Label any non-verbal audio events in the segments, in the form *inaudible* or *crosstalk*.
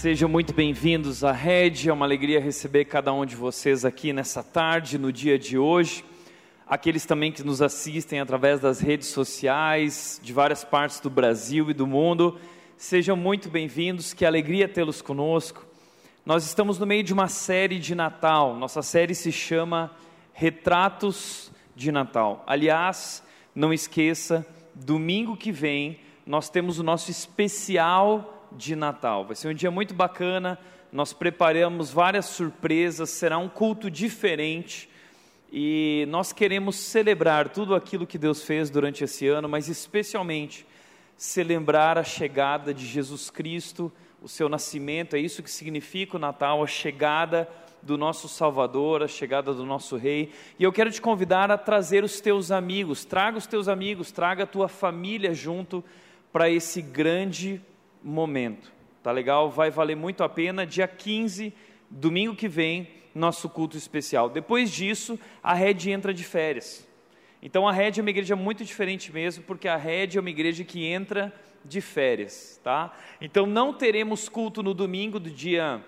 Sejam muito bem-vindos à Rede, é uma alegria receber cada um de vocês aqui nessa tarde, no dia de hoje. Aqueles também que nos assistem através das redes sociais, de várias partes do Brasil e do mundo, sejam muito bem-vindos, que alegria tê-los conosco. Nós estamos no meio de uma série de Natal, nossa série se chama Retratos de Natal. Aliás, não esqueça, domingo que vem nós temos o nosso especial de Natal. Vai ser um dia muito bacana. Nós preparamos várias surpresas, será um culto diferente. E nós queremos celebrar tudo aquilo que Deus fez durante esse ano, mas especialmente celebrar a chegada de Jesus Cristo, o seu nascimento. É isso que significa o Natal, a chegada do nosso Salvador, a chegada do nosso Rei. E eu quero te convidar a trazer os teus amigos, traga os teus amigos, traga a tua família junto para esse grande momento. Tá legal? Vai valer muito a pena. Dia 15, domingo que vem, nosso culto especial. Depois disso, a Red entra de férias. Então a Red é uma igreja muito diferente mesmo, porque a Red é uma igreja que entra de férias, tá? Então não teremos culto no domingo do dia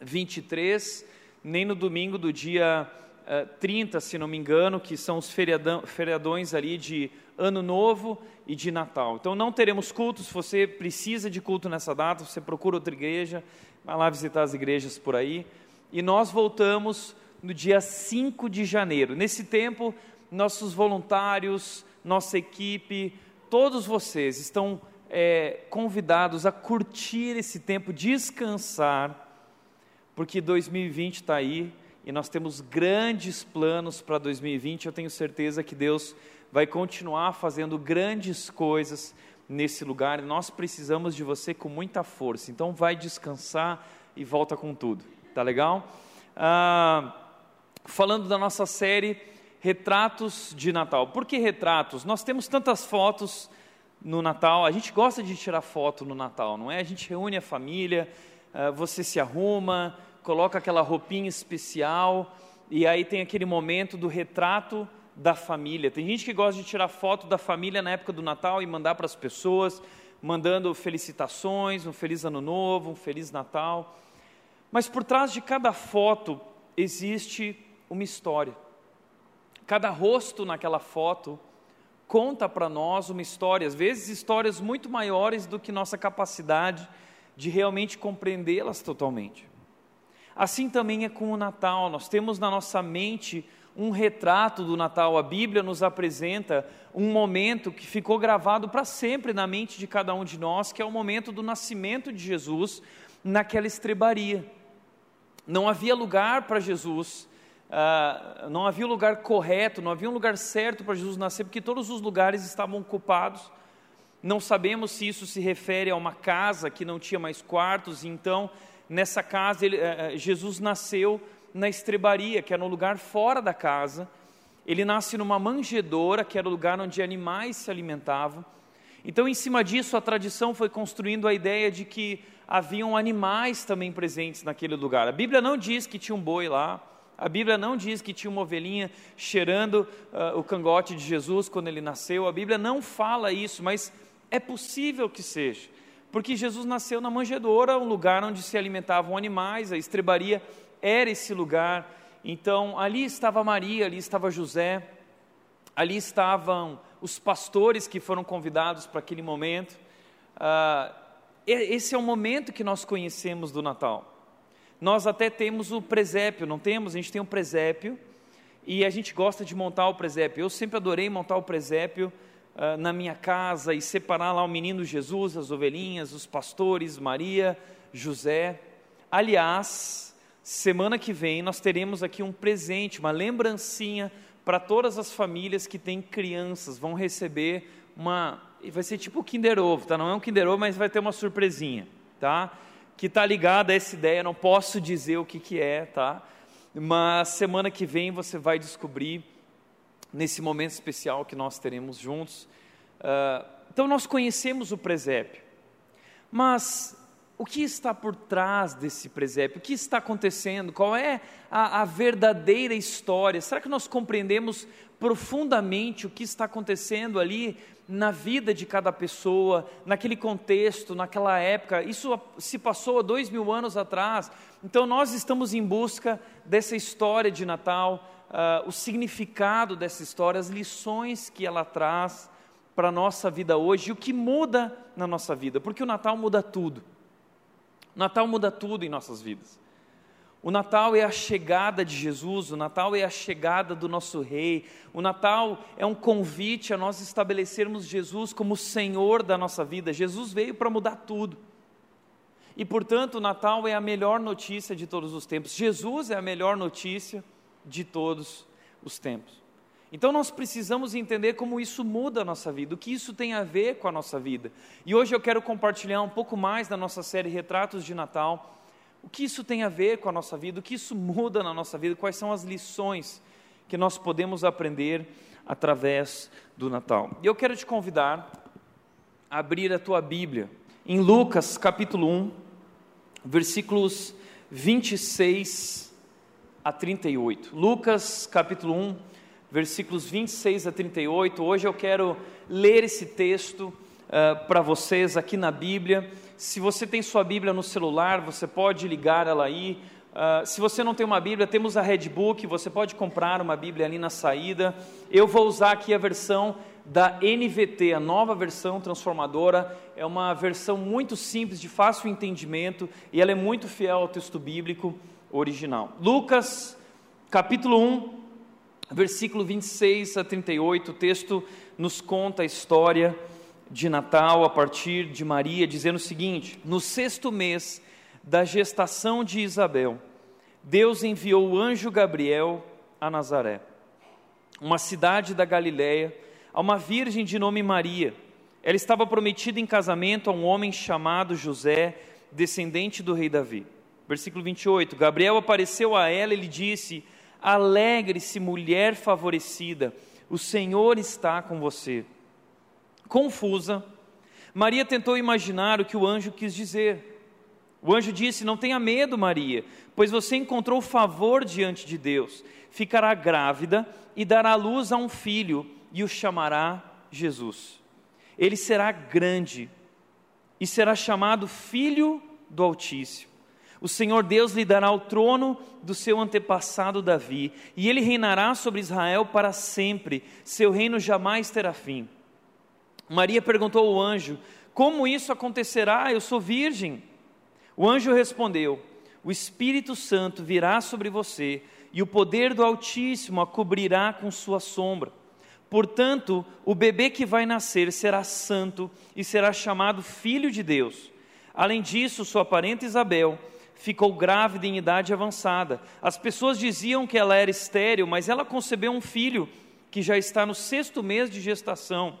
23, nem no domingo do dia uh, eh, 30, se não me engano, que são os feriadão, feriadões ali de Ano Novo e de Natal. Então não teremos cultos, se você precisa de culto nessa data, você procura outra igreja, vai lá visitar as igrejas por aí. E nós voltamos no dia 5 de janeiro. Nesse tempo, nossos voluntários, nossa equipe, todos vocês estão é, convidados a curtir esse tempo, descansar, porque 2020 está aí e nós temos grandes planos para 2020. Eu tenho certeza que Deus vai continuar fazendo grandes coisas nesse lugar nós precisamos de você com muita força. Então, vai descansar e volta com tudo, tá legal? Ah, falando da nossa série Retratos de Natal. Por que retratos? Nós temos tantas fotos no Natal, a gente gosta de tirar foto no Natal, não é? A gente reúne a família, ah, você se arruma, coloca aquela roupinha especial e aí tem aquele momento do retrato da família. Tem gente que gosta de tirar foto da família na época do Natal e mandar para as pessoas, mandando felicitações, um feliz ano novo, um feliz Natal. Mas por trás de cada foto existe uma história. Cada rosto naquela foto conta para nós uma história, às vezes histórias muito maiores do que nossa capacidade de realmente compreendê-las totalmente. Assim também é com o Natal, nós temos na nossa mente um retrato do Natal. A Bíblia nos apresenta um momento que ficou gravado para sempre na mente de cada um de nós, que é o momento do nascimento de Jesus naquela estrebaria. Não havia lugar para Jesus, uh, não havia lugar correto, não havia um lugar certo para Jesus nascer, porque todos os lugares estavam ocupados. Não sabemos se isso se refere a uma casa que não tinha mais quartos, então nessa casa ele, uh, Jesus nasceu na estrebaria, que era um lugar fora da casa. Ele nasce numa manjedoura, que era o lugar onde animais se alimentavam. Então, em cima disso, a tradição foi construindo a ideia de que haviam animais também presentes naquele lugar. A Bíblia não diz que tinha um boi lá, a Bíblia não diz que tinha uma ovelhinha cheirando uh, o cangote de Jesus quando ele nasceu, a Bíblia não fala isso, mas é possível que seja, porque Jesus nasceu na manjedoura, um lugar onde se alimentavam animais, a estrebaria era esse lugar. Então, ali estava Maria, ali estava José, ali estavam os pastores que foram convidados para aquele momento. Ah, esse é o momento que nós conhecemos do Natal. Nós até temos o presépio, não temos? A gente tem um presépio e a gente gosta de montar o presépio. Eu sempre adorei montar o presépio uh, na minha casa e separar lá o menino Jesus, as ovelhinhas, os pastores, Maria, José. Aliás, Semana que vem nós teremos aqui um presente, uma lembrancinha para todas as famílias que têm crianças. Vão receber uma. Vai ser tipo o Kinder Ovo, tá? Não é um Kinder Ovo, mas vai ter uma surpresinha, tá? Que está ligada a essa ideia. Não posso dizer o que, que é, tá? Mas semana que vem você vai descobrir nesse momento especial que nós teremos juntos. Uh, então nós conhecemos o presépio, mas o que está por trás desse presépio? O que está acontecendo? Qual é a, a, verdadeira história? Será que nós compreendemos profundamente o que está acontecendo ali na vida de cada pessoa, naquele contexto, naquela época? Isso se passou há dois mil anos atrás. Então nós estamos em busca dessa história de Natal, uh, o significado dessa história, as lições que ela traz para a nossa vida hoje e o que muda na nossa vida, porque o Natal muda tudo. O Natal muda tudo em nossas vidas. O Natal é a chegada de Jesus, o Natal é a chegada do nosso Rei, o Natal é um convite a nós estabelecermos Jesus como Senhor da nossa vida. Jesus veio para mudar tudo. E portanto, o Natal é a melhor notícia de todos os tempos. Jesus é a melhor notícia de todos os tempos. Então nós precisamos entender como isso muda a nossa vida, o que isso tem a ver com a nossa vida. E hoje eu quero compartilhar um pouco mais da nossa série Retratos de Natal, o que isso tem a ver com a nossa vida, o que isso muda na nossa vida, quais são as lições que nós podemos aprender através do Natal. E eu quero te convidar a abrir a tua Bíblia em Lucas capítulo 1, versículos 26 a 38. Lucas capítulo 1, versículos 26 a 38. Hoje eu quero ler esse texto uh, para vocês aqui na Bíblia. Se você tem sua Bíblia no celular, você pode ligar ela aí. Uh, se você não tem uma Bíblia, temos a Redbook, você pode comprar uma Bíblia ali na saída. Eu vou usar aqui a versão da NVT, a nova versão transformadora. É uma versão muito simples, de fácil entendimento, e ela é muito fiel ao texto bíblico original. Lucas, capítulo 1, versículo 26 a 38, o texto nos conta a história de Natal a partir de Maria, dizendo o seguinte: No sexto mês da gestação de Isabel, Deus enviou o anjo Gabriel a Nazaré, uma cidade da Galiléia, a uma virgem de nome Maria. Ela estava prometida em casamento a um homem chamado José, descendente do rei Davi. Versículo 28. Gabriel apareceu a ela e lhe disse: Alegre-se, mulher favorecida, o Senhor está com você. Confusa, Maria tentou imaginar o que o anjo quis dizer. O anjo disse: Não tenha medo, Maria, pois você encontrou favor diante de Deus. Ficará grávida e dará luz a um filho e o chamará Jesus. Ele será grande e será chamado Filho do Altíssimo. O Senhor Deus lhe dará o trono do seu antepassado Davi, e ele reinará sobre Israel para sempre, seu reino jamais terá fim. Maria perguntou ao anjo: Como isso acontecerá? Eu sou virgem. O anjo respondeu: O Espírito Santo virá sobre você, e o poder do Altíssimo a cobrirá com sua sombra. Portanto, o bebê que vai nascer será santo e será chamado Filho de Deus. Além disso, sua parente Isabel ficou grávida em idade avançada. As pessoas diziam que ela era estéril, mas ela concebeu um filho que já está no sexto mês de gestação,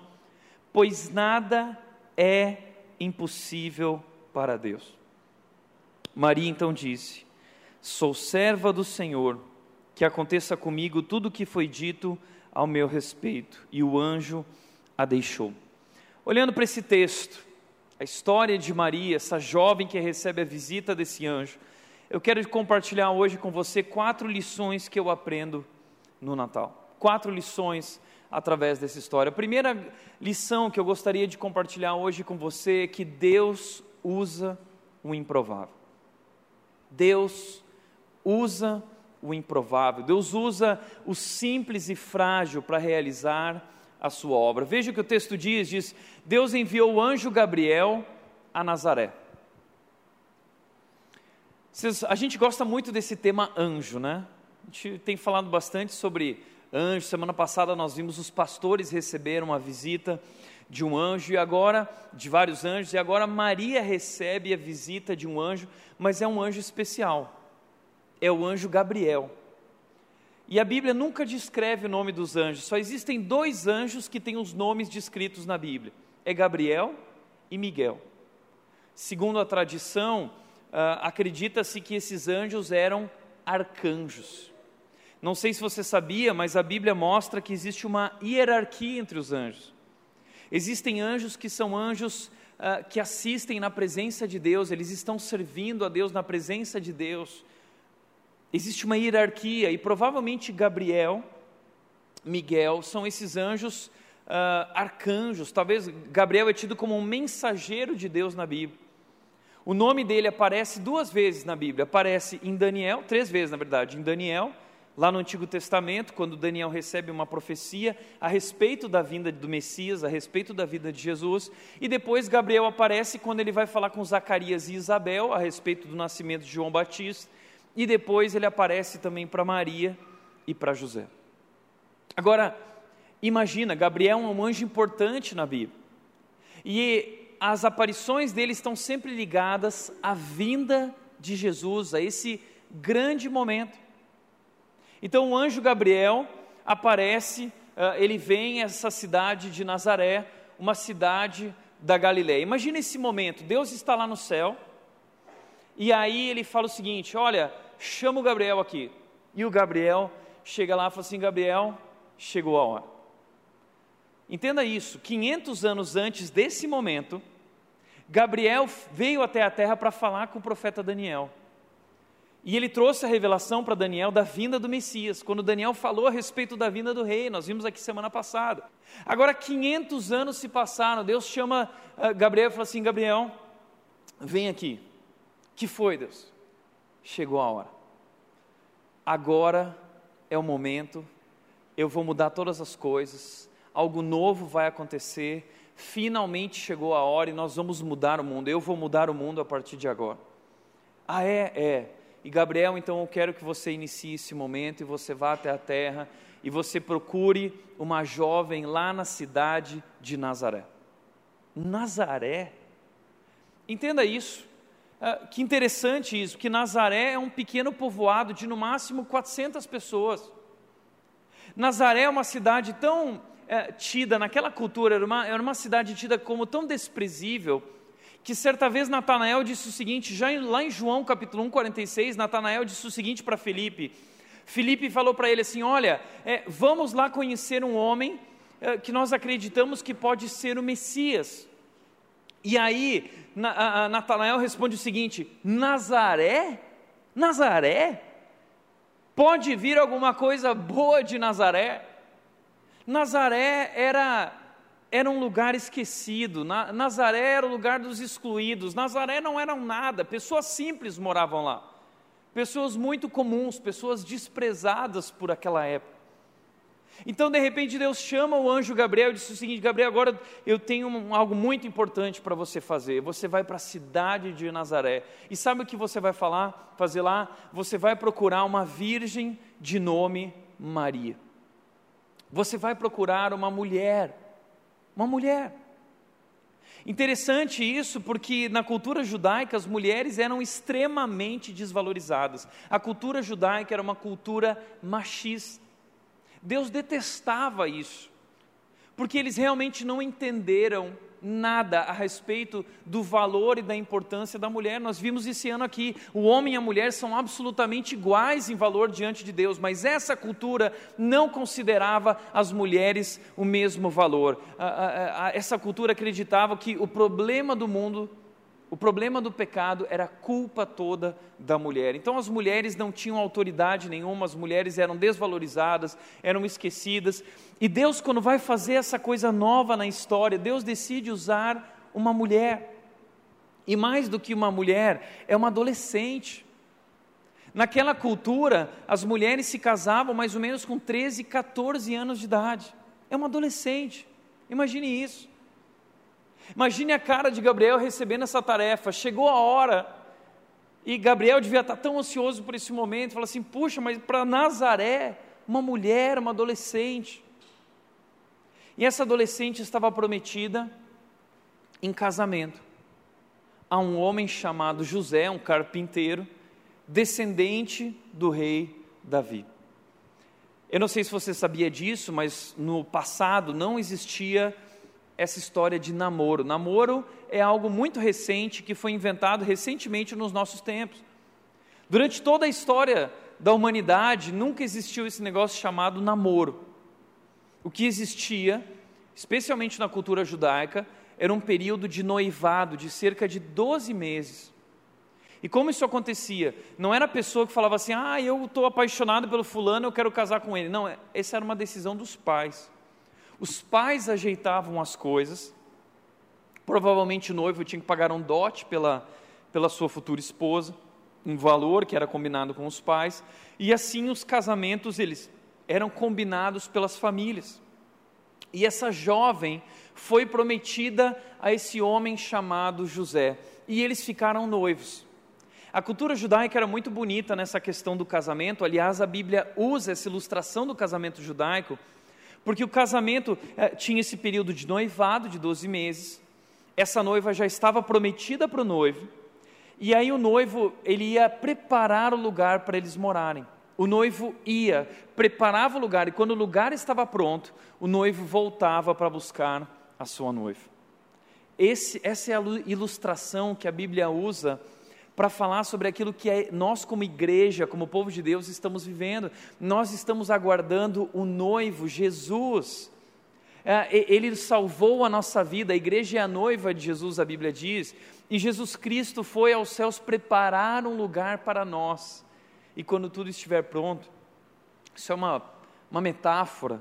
pois nada é impossível para Deus. Maria então disse: Sou serva do Senhor, que aconteça comigo tudo o que foi dito ao meu respeito. E o anjo a deixou. Olhando para esse texto, a história de Maria, essa jovem que recebe a visita desse anjo. Eu quero compartilhar hoje com você quatro lições que eu aprendo no Natal. Quatro lições através dessa história. A primeira lição que eu gostaria de compartilhar hoje com você é que Deus usa o improvável. Deus usa o improvável. Deus usa o simples e frágil para realizar a sua obra. Veja o que o texto diz: diz, Deus enviou o anjo Gabriel a Nazaré. a gente gosta muito desse tema anjo, né? A gente tem falado bastante sobre anjo. Semana passada nós vimos os pastores receberam uma visita de um anjo e agora de vários anjos e agora Maria recebe a visita de um anjo, mas é um anjo especial. É o anjo Gabriel. E a Bíblia nunca descreve o nome dos anjos, só existem dois anjos que têm os nomes descritos na Bíblia: é Gabriel e Miguel. Segundo a tradição, uh, acredita-se que esses anjos eram arcanjos. Não sei se você sabia, mas a Bíblia mostra que existe uma hierarquia entre os anjos. Existem anjos que são anjos uh, que assistem na presença de Deus, eles estão servindo a Deus na presença de Deus. Existe uma hierarquia e provavelmente Gabriel, Miguel, são esses anjos uh, arcanjos. Talvez Gabriel é tido como um mensageiro de Deus na Bíblia. O nome dele aparece duas vezes na Bíblia. Aparece em Daniel, três vezes na verdade, em Daniel, lá no Antigo Testamento, quando Daniel recebe uma profecia a respeito da vinda do Messias, a respeito da vida de Jesus, e depois Gabriel aparece quando ele vai falar com Zacarias e Isabel a respeito do nascimento de João Batista, e depois ele aparece também para Maria e para José. Agora, imagina, Gabriel é um anjo importante na Bíblia, e as aparições dele estão sempre ligadas à vinda de Jesus, a esse grande momento. Então o anjo Gabriel aparece, ah, ele vem a essa cidade de Nazaré, uma cidade da Galiléia. Imagina esse momento, Deus está lá no céu, e aí ele fala o seguinte: Olha, chama o Gabriel aqui. E o Gabriel chega lá e fala assim: Gabriel, chegou a hora. Entenda isso: 500 anos antes desse momento, Gabriel veio até a terra para falar com o profeta Daniel. E ele trouxe a revelação para Daniel da vinda do Messias, quando Daniel falou a respeito da vinda do rei, nós vimos aqui semana passada. Agora, 500 anos se passaram, Deus chama uh, Gabriel e fala assim: Gabriel, vem aqui. Que foi, Deus? Chegou a hora. Agora é o momento, eu vou mudar todas as coisas, algo novo vai acontecer, finalmente chegou a hora e nós vamos mudar o mundo, eu vou mudar o mundo a partir de agora. Ah, é? É. E Gabriel, então eu quero que você inicie esse momento e você vá até a terra e você procure uma jovem lá na cidade de Nazaré. Nazaré? Entenda isso. Ah, que interessante isso, que Nazaré é um pequeno povoado de no máximo 400 pessoas. Nazaré é uma cidade tão é, tida, naquela cultura, era uma, era uma cidade tida como tão desprezível, que certa vez Natanael disse o seguinte, já lá em João capítulo 1, 46, Natanael disse o seguinte para Felipe, Felipe falou para ele assim, olha, é, vamos lá conhecer um homem é, que nós acreditamos que pode ser o Messias, e aí na, Natanael responde o seguinte, Nazaré? Nazaré? Pode vir alguma coisa boa de Nazaré? Nazaré era era um lugar esquecido, Nazaré era o lugar dos excluídos, Nazaré não era nada, pessoas simples moravam lá, pessoas muito comuns, pessoas desprezadas por aquela época. Então, de repente, Deus chama o anjo Gabriel e diz o seguinte: Gabriel, agora eu tenho um, algo muito importante para você fazer. Você vai para a cidade de Nazaré. E sabe o que você vai falar, fazer lá? Você vai procurar uma virgem de nome Maria. Você vai procurar uma mulher uma mulher. Interessante isso porque na cultura judaica as mulheres eram extremamente desvalorizadas. A cultura judaica era uma cultura machista. Deus detestava isso, porque eles realmente não entenderam nada a respeito do valor e da importância da mulher. Nós vimos esse ano aqui: o homem e a mulher são absolutamente iguais em valor diante de Deus, mas essa cultura não considerava as mulheres o mesmo valor. Essa cultura acreditava que o problema do mundo o problema do pecado era a culpa toda da mulher. Então as mulheres não tinham autoridade nenhuma, as mulheres eram desvalorizadas, eram esquecidas. E Deus, quando vai fazer essa coisa nova na história, Deus decide usar uma mulher. E mais do que uma mulher, é uma adolescente. Naquela cultura, as mulheres se casavam mais ou menos com 13, 14 anos de idade. É uma adolescente. Imagine isso. Imagine a cara de Gabriel recebendo essa tarefa. Chegou a hora e Gabriel devia estar tão ansioso por esse momento. Fala assim: puxa, mas para Nazaré, uma mulher, uma adolescente. E essa adolescente estava prometida em casamento a um homem chamado José, um carpinteiro, descendente do rei Davi. Eu não sei se você sabia disso, mas no passado não existia essa história de namoro. Namoro é algo muito recente que foi inventado recentemente nos nossos tempos. Durante toda a história da humanidade, nunca existiu esse negócio chamado namoro. O que existia, especialmente na cultura judaica, era um período de noivado de cerca de 12 meses. E como isso acontecia? Não era a pessoa que falava assim, ah, eu estou apaixonado pelo fulano, eu quero casar com ele. Não, essa era uma decisão dos pais. Os pais ajeitavam as coisas, provavelmente o noivo tinha que pagar um dote pela, pela sua futura esposa, um valor que era combinado com os pais, e assim os casamentos eles eram combinados pelas famílias. E essa jovem foi prometida a esse homem chamado José, e eles ficaram noivos. A cultura judaica era muito bonita nessa questão do casamento, aliás, a Bíblia usa essa ilustração do casamento judaico, porque o casamento eh, tinha esse período de noivado de 12 meses, essa noiva já estava prometida para o noivo, e aí o noivo ele ia preparar o lugar para eles morarem. O noivo ia, preparava o lugar, e quando o lugar estava pronto, o noivo voltava para buscar a sua noiva. Esse, essa é a ilustração que a Bíblia usa para falar sobre aquilo que é, nós, como igreja, como povo de Deus, estamos vivendo. Nós estamos aguardando o noivo, Jesus. É, ele salvou a nossa vida, a igreja é a noiva de Jesus, a Bíblia diz, e Jesus Cristo foi aos céus preparar um lugar para nós. E quando tudo estiver pronto, isso é uma, uma metáfora,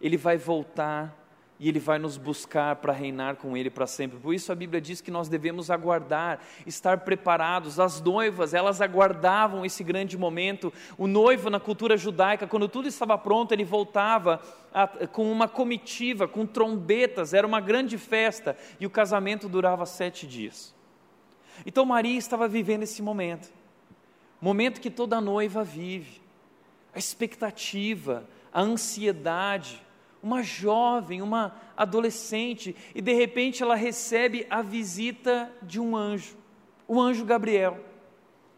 ele vai voltar e Ele vai nos buscar para reinar com Ele para sempre. Por isso a Bíblia diz que nós devemos aguardar, estar preparados. As noivas, elas aguardavam esse grande momento. O noivo, na cultura judaica, quando tudo estava pronto, ele voltava a, com uma comitiva, com trombetas, era uma grande festa, e o casamento durava sete dias. Então Maria estava vivendo esse momento, momento que toda noiva vive, a expectativa, a ansiedade, uma jovem, uma adolescente, e de repente ela recebe a visita de um anjo, o anjo Gabriel,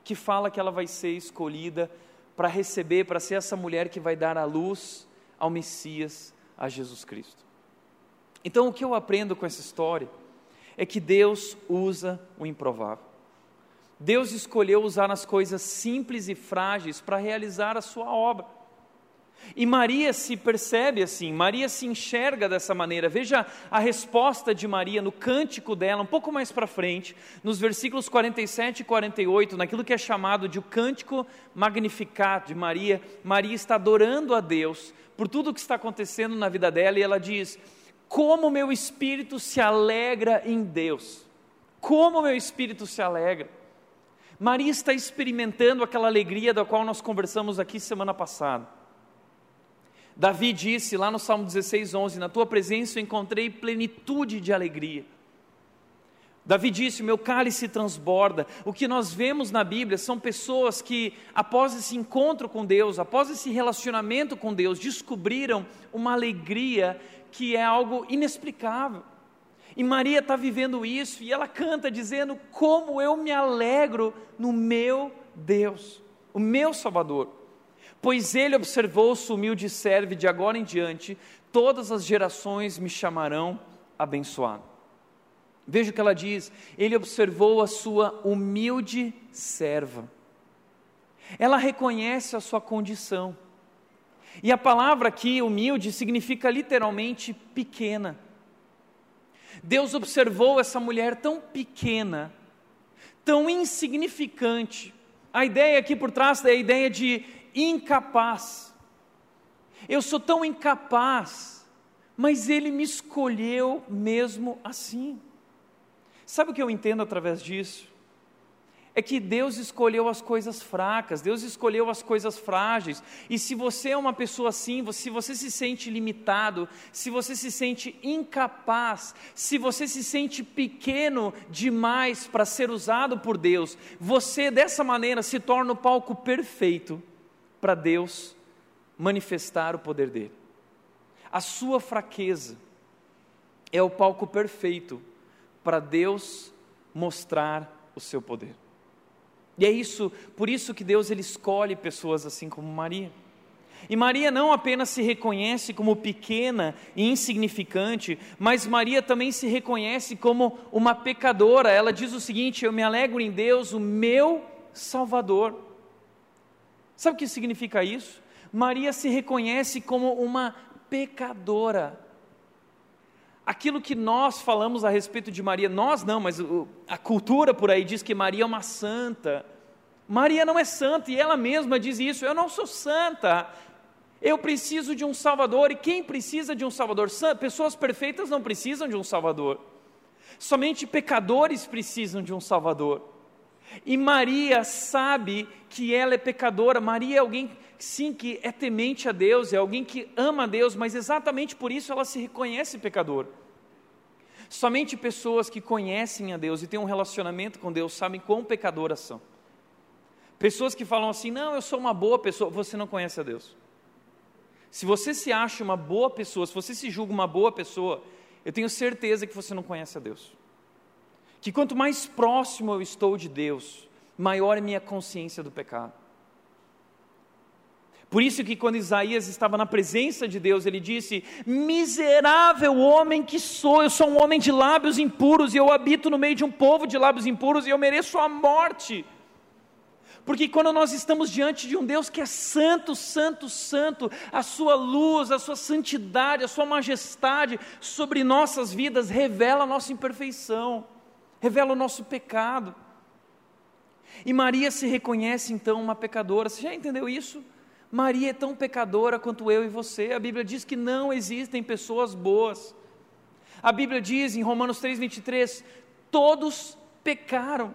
que fala que ela vai ser escolhida para receber, para ser essa mulher que vai dar a luz ao Messias, a Jesus Cristo. Então o que eu aprendo com essa história é que Deus usa o improvável. Deus escolheu usar as coisas simples e frágeis para realizar a sua obra. E Maria se percebe assim, Maria se enxerga dessa maneira. Veja a resposta de Maria no cântico dela, um pouco mais para frente, nos versículos 47 e 48, naquilo que é chamado de o cântico magnificado de Maria. Maria está adorando a Deus por tudo o que está acontecendo na vida dela e ela diz: Como meu espírito se alegra em Deus. Como meu espírito se alegra. Maria está experimentando aquela alegria da qual nós conversamos aqui semana passada. Davi disse lá no Salmo 16, 11: Na tua presença eu encontrei plenitude de alegria. Davi disse: Meu cálice transborda. O que nós vemos na Bíblia são pessoas que, após esse encontro com Deus, após esse relacionamento com Deus, descobriram uma alegria que é algo inexplicável. E Maria está vivendo isso e ela canta dizendo: Como eu me alegro no meu Deus, o meu Salvador pois ele observou-se humilde serve, de agora em diante, todas as gerações me chamarão abençoado. Veja o que ela diz: ele observou a sua humilde serva. Ela reconhece a sua condição. E a palavra aqui, humilde, significa literalmente pequena. Deus observou essa mulher tão pequena, tão insignificante. A ideia aqui por trás é a ideia de incapaz. Eu sou tão incapaz, mas Ele me escolheu mesmo assim. Sabe o que eu entendo através disso? É que Deus escolheu as coisas fracas, Deus escolheu as coisas frágeis, e se você é uma pessoa assim, se você se sente limitado, se você se sente incapaz, se você se sente pequeno demais para ser usado por Deus, você dessa maneira se torna o palco perfeito para Deus manifestar o poder dele. A sua fraqueza é o palco perfeito para Deus mostrar o seu poder. E é isso, por isso que Deus ele escolhe pessoas assim como Maria. E Maria não apenas se reconhece como pequena e insignificante, mas Maria também se reconhece como uma pecadora. Ela diz o seguinte: Eu me alegro em Deus, o meu Salvador. Sabe o que significa isso? Maria se reconhece como uma pecadora. aquilo que nós falamos a respeito de Maria, nós não, mas a cultura por aí diz que Maria é uma santa. Maria não é santa e ela mesma diz isso: eu não sou santa. Eu preciso de um Salvador, e quem precisa de um Salvador? Pessoas perfeitas não precisam de um Salvador, somente pecadores precisam de um Salvador. E Maria sabe que ela é pecadora, Maria é alguém, sim, que é temente a Deus, é alguém que ama a Deus, mas exatamente por isso ela se reconhece pecadora. Somente pessoas que conhecem a Deus e têm um relacionamento com Deus sabem quão pecadoras são. Pessoas que falam assim: não, eu sou uma boa pessoa, você não conhece a Deus. Se você se acha uma boa pessoa, se você se julga uma boa pessoa, eu tenho certeza que você não conhece a Deus. Que quanto mais próximo eu estou de Deus, maior é minha consciência do pecado. Por isso que quando Isaías estava na presença de Deus, ele disse: Miserável homem que sou, eu sou um homem de lábios impuros e eu habito no meio de um povo de lábios impuros e eu mereço a morte. Porque quando nós estamos diante de um Deus que é santo, santo, santo, a sua luz, a sua santidade, a sua majestade sobre nossas vidas revela a nossa imperfeição, revela o nosso pecado. E Maria se reconhece então uma pecadora. Você já entendeu isso? Maria é tão pecadora quanto eu e você. A Bíblia diz que não existem pessoas boas. A Bíblia diz em Romanos 3:23, todos pecaram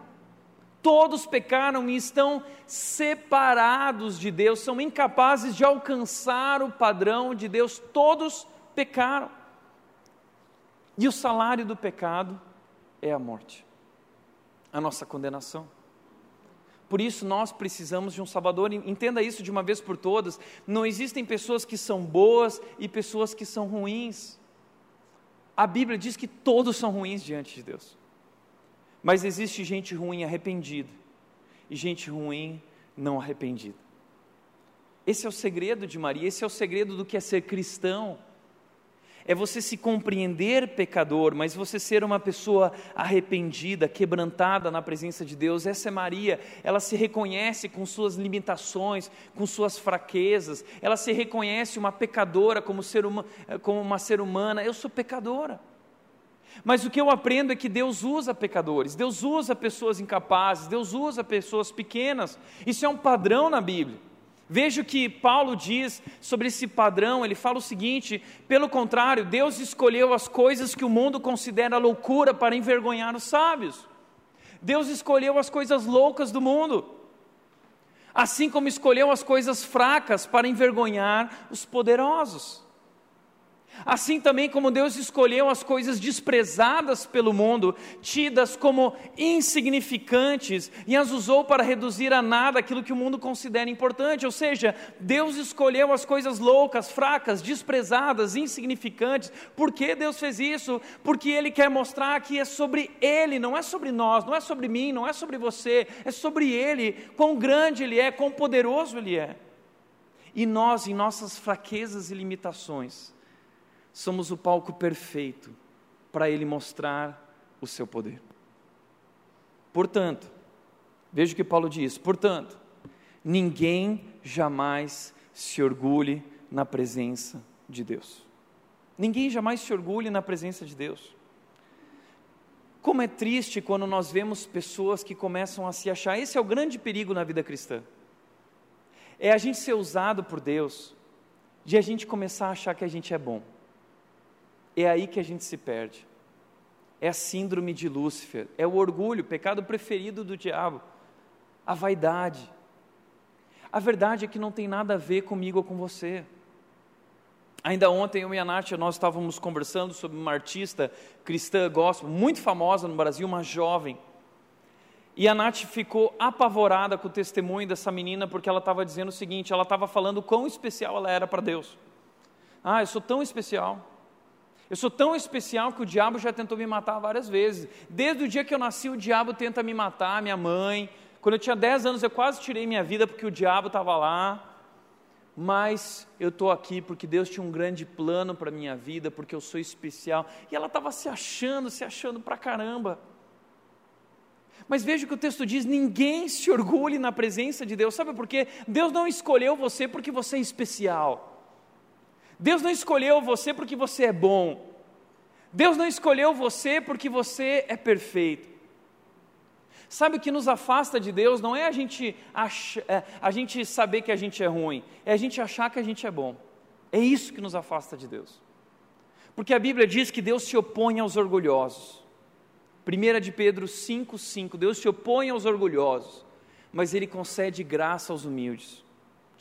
Todos pecaram e estão separados de Deus, são incapazes de alcançar o padrão de Deus. Todos pecaram. E o salário do pecado é a morte, a nossa condenação. Por isso nós precisamos de um Salvador. Entenda isso de uma vez por todas. Não existem pessoas que são boas e pessoas que são ruins. A Bíblia diz que todos são ruins diante de Deus. Mas existe gente ruim arrependida e gente ruim não arrependida. Esse é o segredo de Maria, esse é o segredo do que é ser cristão. É você se compreender pecador, mas você ser uma pessoa arrependida, quebrantada na presença de Deus. Essa é Maria, ela se reconhece com suas limitações, com suas fraquezas, ela se reconhece uma pecadora como, ser uma, como uma ser humana. Eu sou pecadora. Mas o que eu aprendo é que Deus usa pecadores, Deus usa pessoas incapazes, Deus usa pessoas pequenas. Isso é um padrão na Bíblia. Veja o que Paulo diz sobre esse padrão, ele fala o seguinte: pelo contrário, Deus escolheu as coisas que o mundo considera loucura para envergonhar os sábios. Deus escolheu as coisas loucas do mundo, assim como escolheu as coisas fracas para envergonhar os poderosos. Assim também como Deus escolheu as coisas desprezadas pelo mundo, tidas como insignificantes, e as usou para reduzir a nada aquilo que o mundo considera importante. Ou seja, Deus escolheu as coisas loucas, fracas, desprezadas, insignificantes. Por que Deus fez isso? Porque Ele quer mostrar que é sobre Ele, não é sobre nós, não é sobre mim, não é sobre você, é sobre Ele, quão grande Ele é, quão poderoso Ele é. E nós, em nossas fraquezas e limitações, somos o palco perfeito para Ele mostrar o seu poder. Portanto, veja o que Paulo diz: portanto, ninguém jamais se orgulhe na presença de Deus. Ninguém jamais se orgulhe na presença de Deus. Como é triste quando nós vemos pessoas que começam a se achar, esse é o grande perigo na vida cristã. É a gente ser usado por Deus, de a gente começar a achar que a gente é bom. É aí que a gente se perde. É a síndrome de Lúcifer, é o orgulho, o pecado preferido do diabo, a vaidade. A verdade é que não tem nada a ver comigo ou com você. Ainda ontem eu e a Nath, nós estávamos conversando sobre uma artista cristã gospel, muito famosa no Brasil, uma jovem. E a Nath ficou apavorada com o testemunho dessa menina, porque ela estava dizendo o seguinte: ela estava falando quão especial ela era para Deus. Ah, eu sou tão especial. Eu sou tão especial que o diabo já tentou me matar várias vezes. Desde o dia que eu nasci, o diabo tenta me matar, minha mãe. Quando eu tinha 10 anos, eu quase tirei minha vida porque o diabo estava lá. Mas eu estou aqui porque Deus tinha um grande plano para a minha vida, porque eu sou especial. E ela estava se achando, se achando pra caramba. Mas veja o que o texto diz: ninguém se orgulhe na presença de Deus. Sabe por quê? Deus não escolheu você porque você é especial. Deus não escolheu você porque você é bom. Deus não escolheu você porque você é perfeito. Sabe o que nos afasta de Deus não é a gente, é, a gente saber que a gente é ruim, é a gente achar que a gente é bom. É isso que nos afasta de Deus. Porque a Bíblia diz que Deus se opõe aos orgulhosos. 1 de Pedro 5,5, Deus se opõe aos orgulhosos, mas Ele concede graça aos humildes.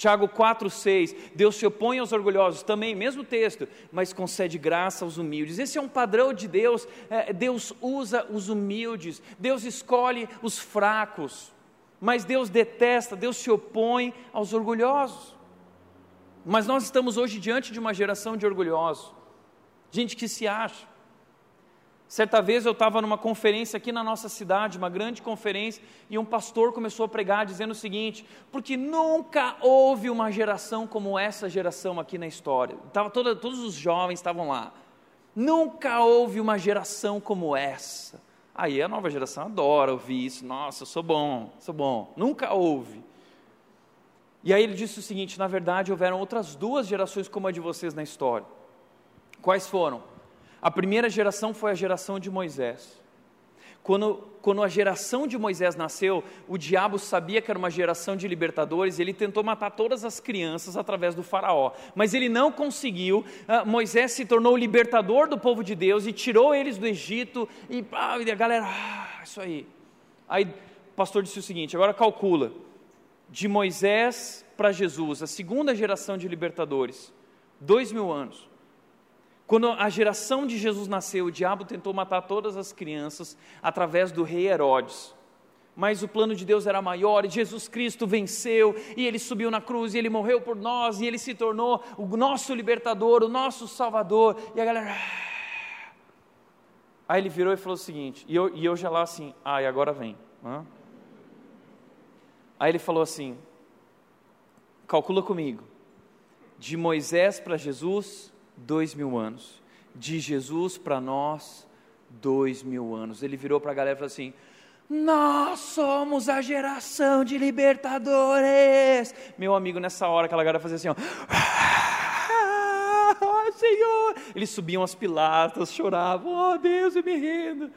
Tiago 4,6, Deus se opõe aos orgulhosos, também, mesmo texto, mas concede graça aos humildes. Esse é um padrão de Deus, é, Deus usa os humildes, Deus escolhe os fracos, mas Deus detesta, Deus se opõe aos orgulhosos. Mas nós estamos hoje diante de uma geração de orgulhosos, gente que se acha, Certa vez eu estava numa conferência aqui na nossa cidade, uma grande conferência, e um pastor começou a pregar dizendo o seguinte: porque nunca houve uma geração como essa geração aqui na história. Tava toda, todos os jovens estavam lá. Nunca houve uma geração como essa. Aí a nova geração adora ouvir isso. Nossa, eu sou bom, sou bom. Nunca houve. E aí ele disse o seguinte: na verdade, houveram outras duas gerações como a de vocês na história. Quais foram? A primeira geração foi a geração de Moisés. Quando, quando a geração de Moisés nasceu, o diabo sabia que era uma geração de libertadores, ele tentou matar todas as crianças através do Faraó, mas ele não conseguiu. Uh, Moisés se tornou o libertador do povo de Deus e tirou eles do Egito, e, ah, e a galera, ah, isso aí. Aí o pastor disse o seguinte: agora calcula, de Moisés para Jesus, a segunda geração de libertadores, dois mil anos. Quando a geração de Jesus nasceu, o diabo tentou matar todas as crianças através do rei Herodes. Mas o plano de Deus era maior, e Jesus Cristo venceu, e ele subiu na cruz, e ele morreu por nós, e ele se tornou o nosso libertador, o nosso salvador. E a galera. Ah. Aí ele virou e falou o seguinte, e eu, e eu já lá assim, ah, e agora vem. Hã? Aí ele falou assim: calcula comigo, de Moisés para Jesus, dois mil anos. De Jesus para nós, dois mil anos. Ele virou para a galera e falou assim: Nós somos a geração de libertadores. Meu amigo, nessa hora, aquela galera fazia assim: ó, ah, Senhor. Eles subiam as pilatas, choravam: Oh Deus, eu me rendo.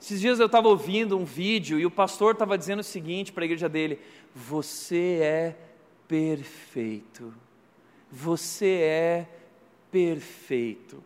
Esses dias eu estava ouvindo um vídeo e o pastor estava dizendo o seguinte para a igreja dele: Você é perfeito. Você é perfeito.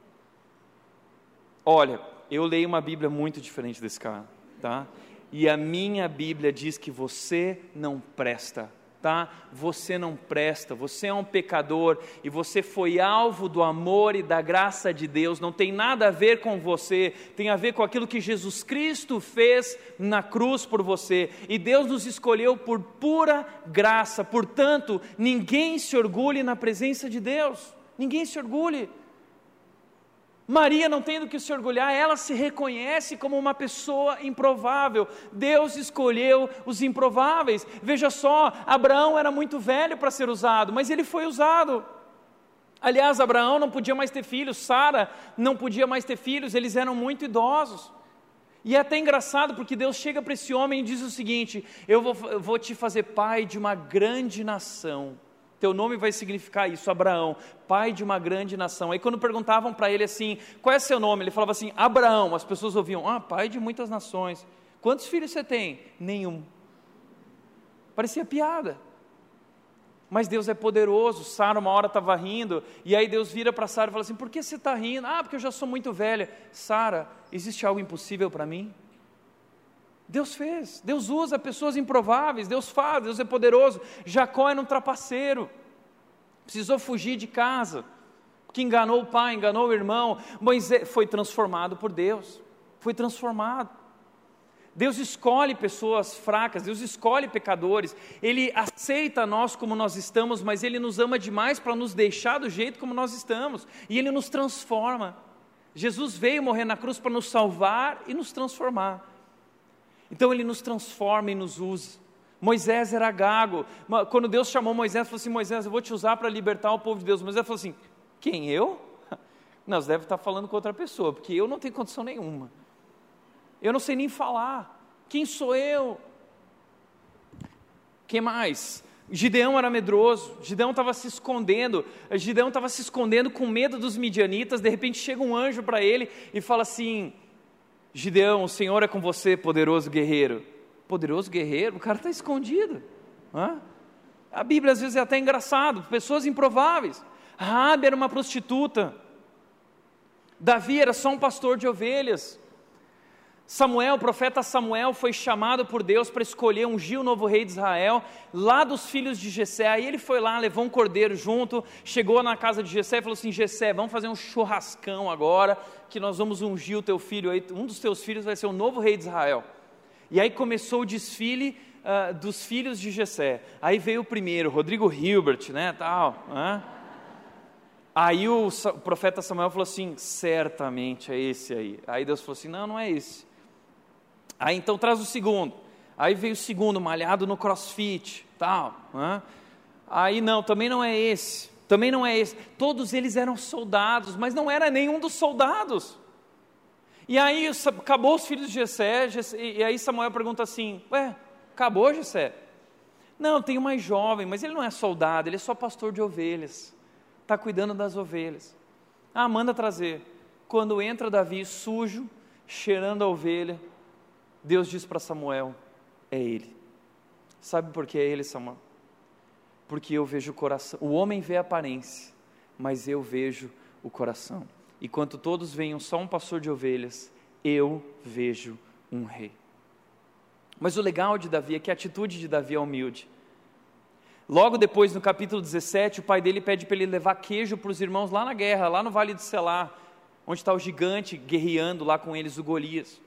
Olha, eu leio uma Bíblia muito diferente desse cara, tá? E a minha Bíblia diz que você não presta, tá? Você não presta, você é um pecador e você foi alvo do amor e da graça de Deus. Não tem nada a ver com você, tem a ver com aquilo que Jesus Cristo fez na cruz por você. E Deus nos escolheu por pura graça. Portanto, ninguém se orgulhe na presença de Deus. Ninguém se orgulhe. Maria não tem do que se orgulhar, ela se reconhece como uma pessoa improvável. Deus escolheu os improváveis. Veja só, Abraão era muito velho para ser usado, mas ele foi usado. Aliás, Abraão não podia mais ter filhos, Sara não podia mais ter filhos, eles eram muito idosos. E é até engraçado porque Deus chega para esse homem e diz o seguinte: Eu vou, eu vou te fazer pai de uma grande nação. Teu nome vai significar isso, Abraão, pai de uma grande nação. Aí quando perguntavam para ele assim, qual é seu nome? Ele falava assim, Abraão. As pessoas ouviam, ah, pai de muitas nações. Quantos filhos você tem? Nenhum. Parecia piada. Mas Deus é poderoso. Sara uma hora estava rindo, e aí Deus vira para Sara e fala assim: Por que você está rindo? Ah, porque eu já sou muito velha. Sara, existe algo impossível para mim? Deus fez, Deus usa pessoas improváveis, Deus faz, Deus é poderoso. Jacó era um trapaceiro, precisou fugir de casa, que enganou o pai, enganou o irmão. Moisés foi transformado por Deus, foi transformado. Deus escolhe pessoas fracas, Deus escolhe pecadores, Ele aceita nós como nós estamos, mas Ele nos ama demais para nos deixar do jeito como nós estamos, e Ele nos transforma. Jesus veio morrer na cruz para nos salvar e nos transformar. Então ele nos transforma e nos usa. Moisés era gago. Quando Deus chamou Moisés, falou assim: Moisés, eu vou te usar para libertar o povo de Deus. Moisés falou assim: Quem eu? *laughs* Nós deve estar falando com outra pessoa, porque eu não tenho condição nenhuma. Eu não sei nem falar. Quem sou eu? Quem mais? Gideão era medroso, Gideão estava se escondendo, Gideão estava se escondendo com medo dos midianitas. De repente chega um anjo para ele e fala assim: Gideão, o Senhor é com você, poderoso guerreiro. Poderoso guerreiro? O cara está escondido. Hã? A Bíblia às vezes é até engraçado, pessoas improváveis. Raabe era uma prostituta. Davi era só um pastor de ovelhas. Samuel, o profeta Samuel, foi chamado por Deus para escolher ungir o novo rei de Israel, lá dos filhos de Jessé. Aí ele foi lá, levou um cordeiro junto, chegou na casa de Jessé e falou assim: Jessé, vamos fazer um churrascão agora, que nós vamos ungir o teu filho aí, um dos teus filhos vai ser o novo rei de Israel. E aí começou o desfile uh, dos filhos de Jessé. Aí veio o primeiro, Rodrigo Hilbert, né, tal. Né? Aí o profeta Samuel falou assim: certamente é esse aí. Aí Deus falou assim: não, não é esse. Aí então traz o segundo. Aí veio o segundo, malhado no crossfit, tal. Né? Aí não, também não é esse. Também não é esse. Todos eles eram soldados, mas não era nenhum dos soldados. E aí acabou os filhos de Jessé, e aí Samuel pergunta assim: Ué, acabou Jessé? Não, tem um mais jovem, mas ele não é soldado, ele é só pastor de ovelhas. Está cuidando das ovelhas. Ah, manda trazer. Quando entra Davi sujo, cheirando a ovelha, Deus diz para Samuel: É ele. Sabe por que é ele, Samuel? Porque eu vejo o coração. O homem vê a aparência, mas eu vejo o coração. E quando todos veem só um pastor de ovelhas, eu vejo um rei. Mas o legal de Davi é que a atitude de Davi é humilde. Logo depois, no capítulo 17, o pai dele pede para ele levar queijo para os irmãos lá na guerra, lá no Vale de Selá, onde está o gigante guerreando lá com eles, o Golias.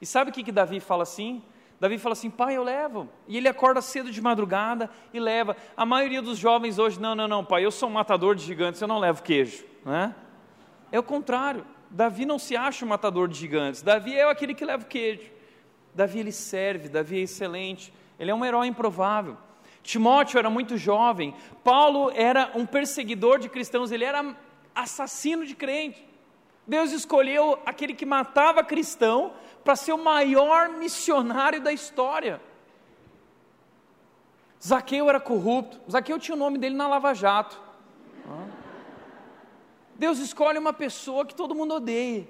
E sabe o que, que Davi fala assim? Davi fala assim: pai, eu levo. E ele acorda cedo de madrugada e leva. A maioria dos jovens hoje, não, não, não, pai, eu sou um matador de gigantes, eu não levo queijo. Né? É o contrário. Davi não se acha um matador de gigantes. Davi é aquele que leva o queijo. Davi ele serve, Davi é excelente. Ele é um herói improvável. Timóteo era muito jovem. Paulo era um perseguidor de cristãos, ele era assassino de crente. Deus escolheu aquele que matava cristão para ser o maior missionário da história. Zaqueu era corrupto. Zaqueu tinha o nome dele na Lava Jato. Deus escolhe uma pessoa que todo mundo odeia.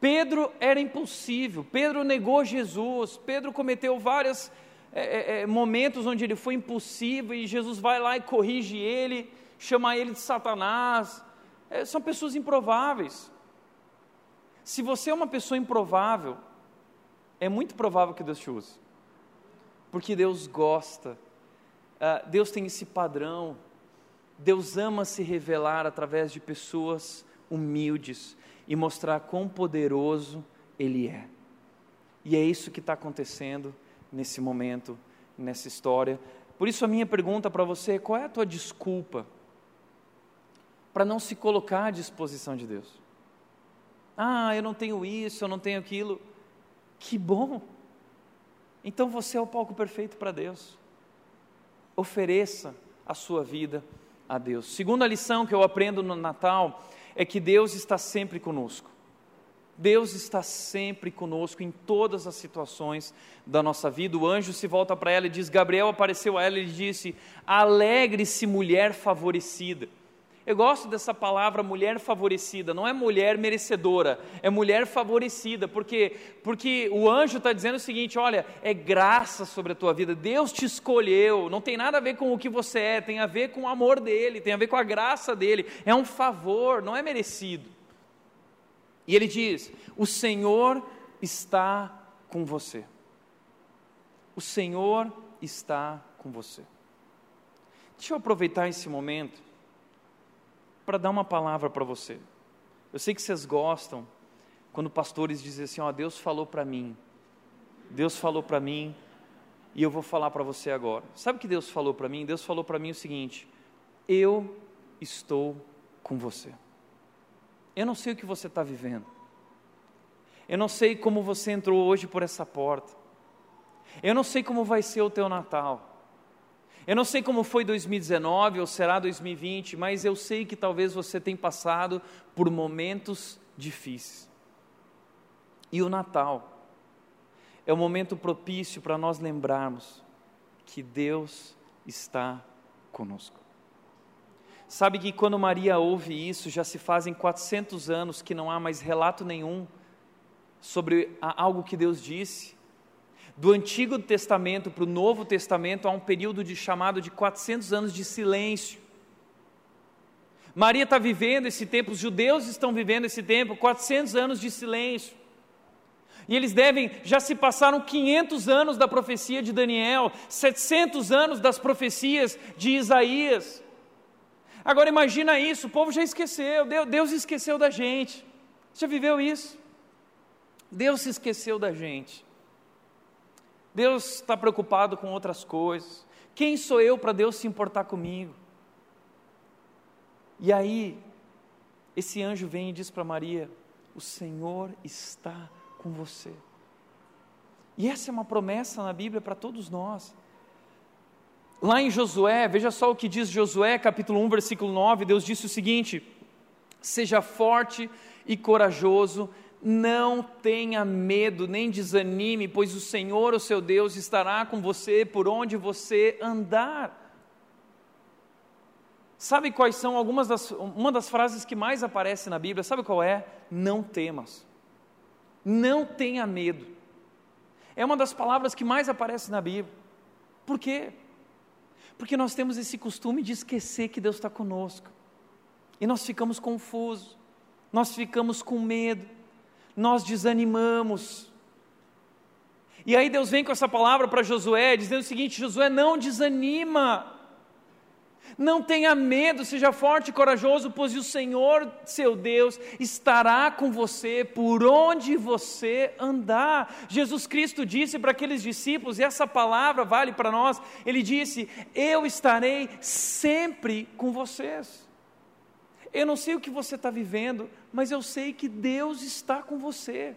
Pedro era impossível. Pedro negou Jesus. Pedro cometeu vários é, é, é, momentos onde ele foi impossível e Jesus vai lá e corrige ele, chama ele de Satanás é, são pessoas improváveis. Se você é uma pessoa improvável, é muito provável que Deus te use, porque Deus gosta, uh, Deus tem esse padrão, Deus ama se revelar através de pessoas humildes e mostrar quão poderoso Ele é. E é isso que está acontecendo nesse momento, nessa história. Por isso, a minha pergunta para você é: qual é a tua desculpa para não se colocar à disposição de Deus. Ah, eu não tenho isso, eu não tenho aquilo. Que bom! Então você é o palco perfeito para Deus. Ofereça a sua vida a Deus. Segunda lição que eu aprendo no Natal é que Deus está sempre conosco. Deus está sempre conosco em todas as situações da nossa vida. O anjo se volta para ela e diz: Gabriel apareceu a ela e disse: Alegre-se, mulher favorecida. Eu gosto dessa palavra mulher favorecida, não é mulher merecedora, é mulher favorecida, porque, porque o anjo está dizendo o seguinte: olha, é graça sobre a tua vida, Deus te escolheu, não tem nada a ver com o que você é, tem a ver com o amor dele, tem a ver com a graça dele, é um favor, não é merecido. E ele diz: o Senhor está com você, o Senhor está com você. Deixa eu aproveitar esse momento para dar uma palavra para você. Eu sei que vocês gostam quando pastores dizem assim: Ó, Deus falou para mim, Deus falou para mim e eu vou falar para você agora. Sabe o que Deus falou para mim? Deus falou para mim o seguinte: Eu estou com você. Eu não sei o que você está vivendo. Eu não sei como você entrou hoje por essa porta. Eu não sei como vai ser o teu Natal. Eu não sei como foi 2019 ou será 2020, mas eu sei que talvez você tenha passado por momentos difíceis. E o Natal é o momento propício para nós lembrarmos que Deus está conosco. Sabe que quando Maria ouve isso, já se fazem 400 anos que não há mais relato nenhum sobre algo que Deus disse. Do Antigo Testamento para o Novo Testamento há um período de chamado de 400 anos de silêncio. Maria está vivendo esse tempo, os judeus estão vivendo esse tempo, 400 anos de silêncio. E eles devem, já se passaram 500 anos da profecia de Daniel, 700 anos das profecias de Isaías. Agora imagina isso, o povo já esqueceu, Deus esqueceu da gente. Já viveu isso? Deus se esqueceu da gente. Deus está preocupado com outras coisas. Quem sou eu para Deus se importar comigo? E aí, esse anjo vem e diz para Maria: O Senhor está com você. E essa é uma promessa na Bíblia para todos nós. Lá em Josué, veja só o que diz Josué, capítulo 1, versículo 9: Deus disse o seguinte: Seja forte e corajoso, não tenha medo, nem desanime, pois o Senhor, o seu Deus, estará com você por onde você andar. Sabe quais são algumas das, uma das frases que mais aparece na Bíblia? Sabe qual é? Não temas. Não tenha medo. É uma das palavras que mais aparece na Bíblia. Por quê? Porque nós temos esse costume de esquecer que Deus está conosco. E nós ficamos confusos, nós ficamos com medo, nós desanimamos. E aí Deus vem com essa palavra para Josué, dizendo o seguinte: Josué, não desanima. Não tenha medo, seja forte e corajoso, pois o Senhor, seu Deus, estará com você por onde você andar. Jesus Cristo disse para aqueles discípulos, e essa palavra vale para nós: Ele disse: Eu estarei sempre com vocês. Eu não sei o que você está vivendo, mas eu sei que Deus está com você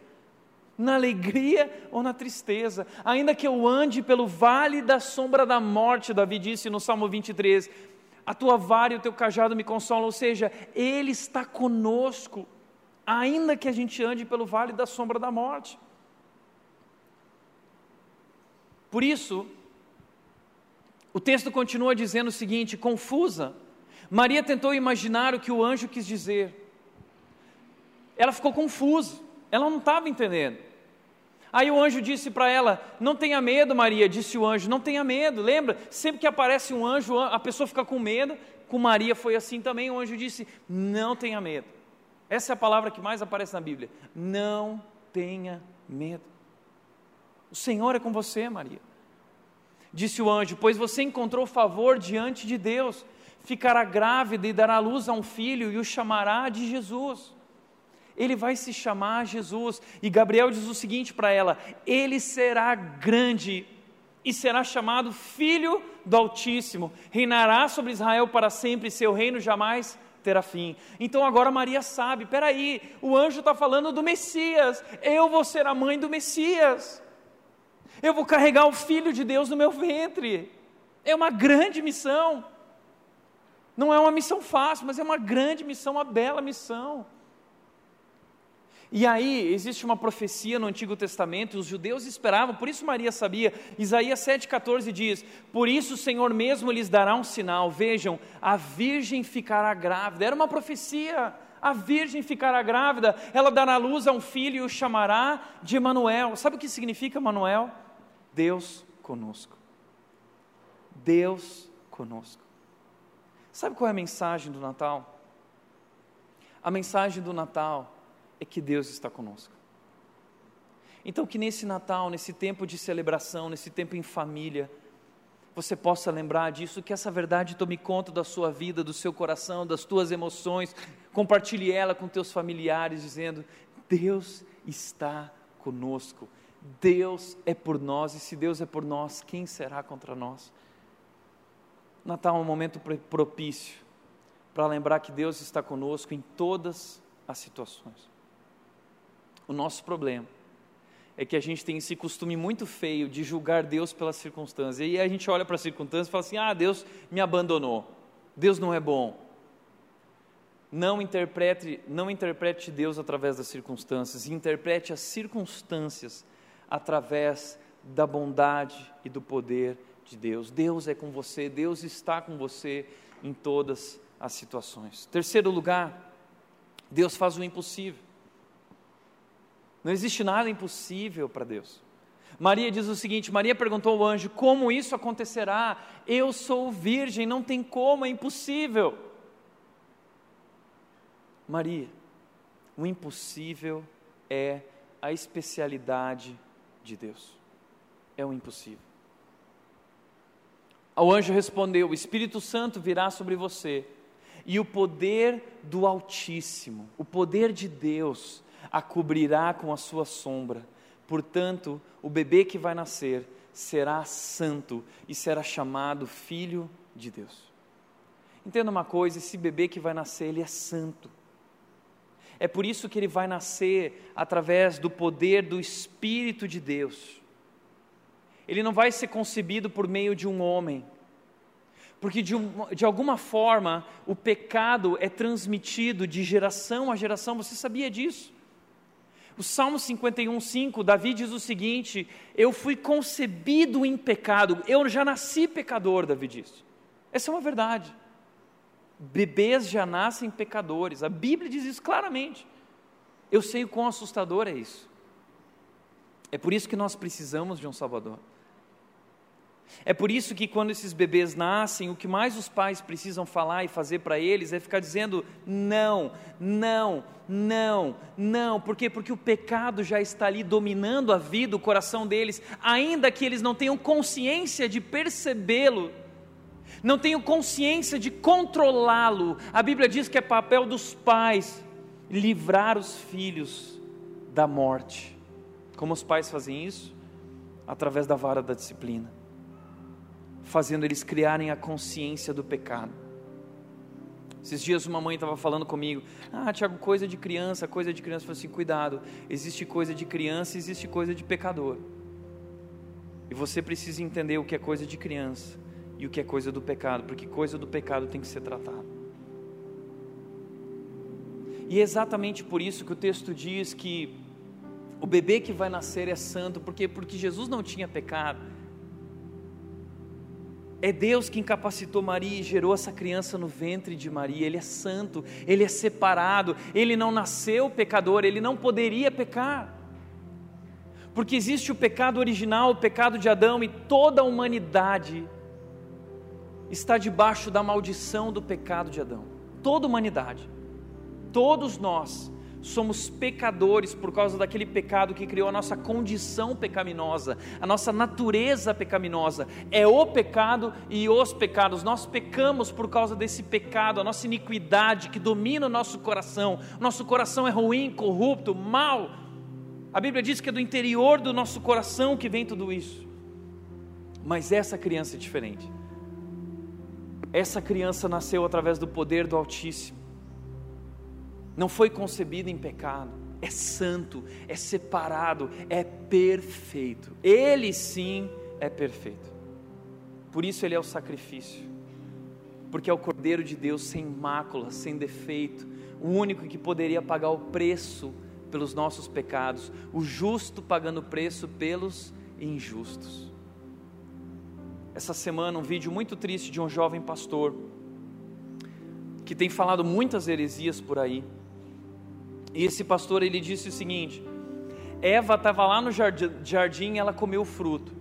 na alegria ou na tristeza, ainda que eu ande pelo vale da sombra da morte, Davi disse no Salmo 23, a tua vara e o teu cajado me consolam, ou seja, Ele está conosco, ainda que a gente ande pelo vale da sombra da morte. Por isso, o texto continua dizendo o seguinte: confusa, Maria tentou imaginar o que o anjo quis dizer, ela ficou confusa, ela não estava entendendo. Aí o anjo disse para ela: Não tenha medo, Maria, disse o anjo, não tenha medo. Lembra? Sempre que aparece um anjo, a pessoa fica com medo. Com Maria foi assim também. O anjo disse: Não tenha medo. Essa é a palavra que mais aparece na Bíblia. Não tenha medo. O Senhor é com você, Maria. Disse o anjo: Pois você encontrou favor diante de Deus. Ficará grávida e dará luz a um filho e o chamará de Jesus ele vai se chamar Jesus. E Gabriel diz o seguinte para ela: ele será grande e será chamado Filho do Altíssimo, reinará sobre Israel para sempre, e seu reino jamais terá fim. Então agora Maria sabe: peraí, o anjo está falando do Messias, eu vou ser a mãe do Messias, eu vou carregar o Filho de Deus no meu ventre. É uma grande missão. Não é uma missão fácil, mas é uma grande missão, uma bela missão. E aí, existe uma profecia no Antigo Testamento, os judeus esperavam, por isso Maria sabia. Isaías 7,14 diz: Por isso o Senhor mesmo lhes dará um sinal. Vejam, a virgem ficará grávida. Era uma profecia. A virgem ficará grávida, ela dará luz a um filho e o chamará de Emanuel. Sabe o que significa Emanuel? Deus conosco. Deus conosco. Sabe qual é a mensagem do Natal? A mensagem do Natal é que Deus está conosco. Então, que nesse Natal, nesse tempo de celebração, nesse tempo em família, você possa lembrar disso, que essa verdade tome conta da sua vida, do seu coração, das tuas emoções, compartilhe ela com teus familiares, dizendo: Deus está conosco, Deus é por nós, e se Deus é por nós, quem será contra nós? Natal é um momento propício para lembrar que Deus está conosco em todas as situações. O nosso problema é que a gente tem esse costume muito feio de julgar Deus pelas circunstâncias. E aí a gente olha para as circunstâncias e fala assim: ah, Deus me abandonou, Deus não é bom. Não interprete, não interprete Deus através das circunstâncias, interprete as circunstâncias através da bondade e do poder de Deus. Deus é com você, Deus está com você em todas as situações. Terceiro lugar, Deus faz o impossível. Não existe nada impossível para Deus. Maria diz o seguinte: Maria perguntou ao anjo: Como isso acontecerá? Eu sou virgem, não tem como, é impossível. Maria, o impossível é a especialidade de Deus. É o impossível. O anjo respondeu: O Espírito Santo virá sobre você, e o poder do Altíssimo, o poder de Deus, a cobrirá com a sua sombra. Portanto, o bebê que vai nascer será santo e será chamado Filho de Deus. Entenda uma coisa: esse bebê que vai nascer, ele é santo. É por isso que ele vai nascer através do poder do Espírito de Deus. Ele não vai ser concebido por meio de um homem, porque de, um, de alguma forma o pecado é transmitido de geração a geração, você sabia disso? O Salmo 51, 5, Davi diz o seguinte: Eu fui concebido em pecado, eu já nasci pecador, Davi diz. Essa é uma verdade. Bebês já nascem pecadores, a Bíblia diz isso claramente. Eu sei o quão assustador é isso. É por isso que nós precisamos de um Salvador. É por isso que quando esses bebês nascem, o que mais os pais precisam falar e fazer para eles é ficar dizendo não, não, não, não. Por quê? Porque o pecado já está ali dominando a vida, o coração deles, ainda que eles não tenham consciência de percebê-lo, não tenham consciência de controlá-lo. A Bíblia diz que é papel dos pais livrar os filhos da morte. Como os pais fazem isso? Através da vara da disciplina fazendo eles criarem a consciência do pecado. Esses dias uma mãe estava falando comigo, ah, Tiago, coisa de criança, coisa de criança. Eu falei assim, cuidado, existe coisa de criança, existe coisa de pecador. E você precisa entender o que é coisa de criança e o que é coisa do pecado, porque coisa do pecado tem que ser tratada. E é exatamente por isso que o texto diz que o bebê que vai nascer é santo, porque porque Jesus não tinha pecado. É Deus que incapacitou Maria e gerou essa criança no ventre de Maria. Ele é santo, ele é separado, ele não nasceu pecador, ele não poderia pecar. Porque existe o pecado original, o pecado de Adão, e toda a humanidade está debaixo da maldição do pecado de Adão. Toda a humanidade, todos nós somos pecadores por causa daquele pecado que criou a nossa condição pecaminosa, a nossa natureza pecaminosa. É o pecado e os pecados. Nós pecamos por causa desse pecado, a nossa iniquidade que domina o nosso coração. Nosso coração é ruim, corrupto, mal. A Bíblia diz que é do interior do nosso coração que vem tudo isso. Mas essa criança é diferente. Essa criança nasceu através do poder do Altíssimo não foi concebido em pecado, é santo, é separado, é perfeito. Ele sim é perfeito. Por isso ele é o sacrifício, porque é o Cordeiro de Deus sem mácula, sem defeito, o único que poderia pagar o preço pelos nossos pecados, o justo pagando o preço pelos injustos. Essa semana, um vídeo muito triste de um jovem pastor que tem falado muitas heresias por aí e esse pastor ele disse o seguinte: Eva estava lá no jardim, ela comeu o fruto.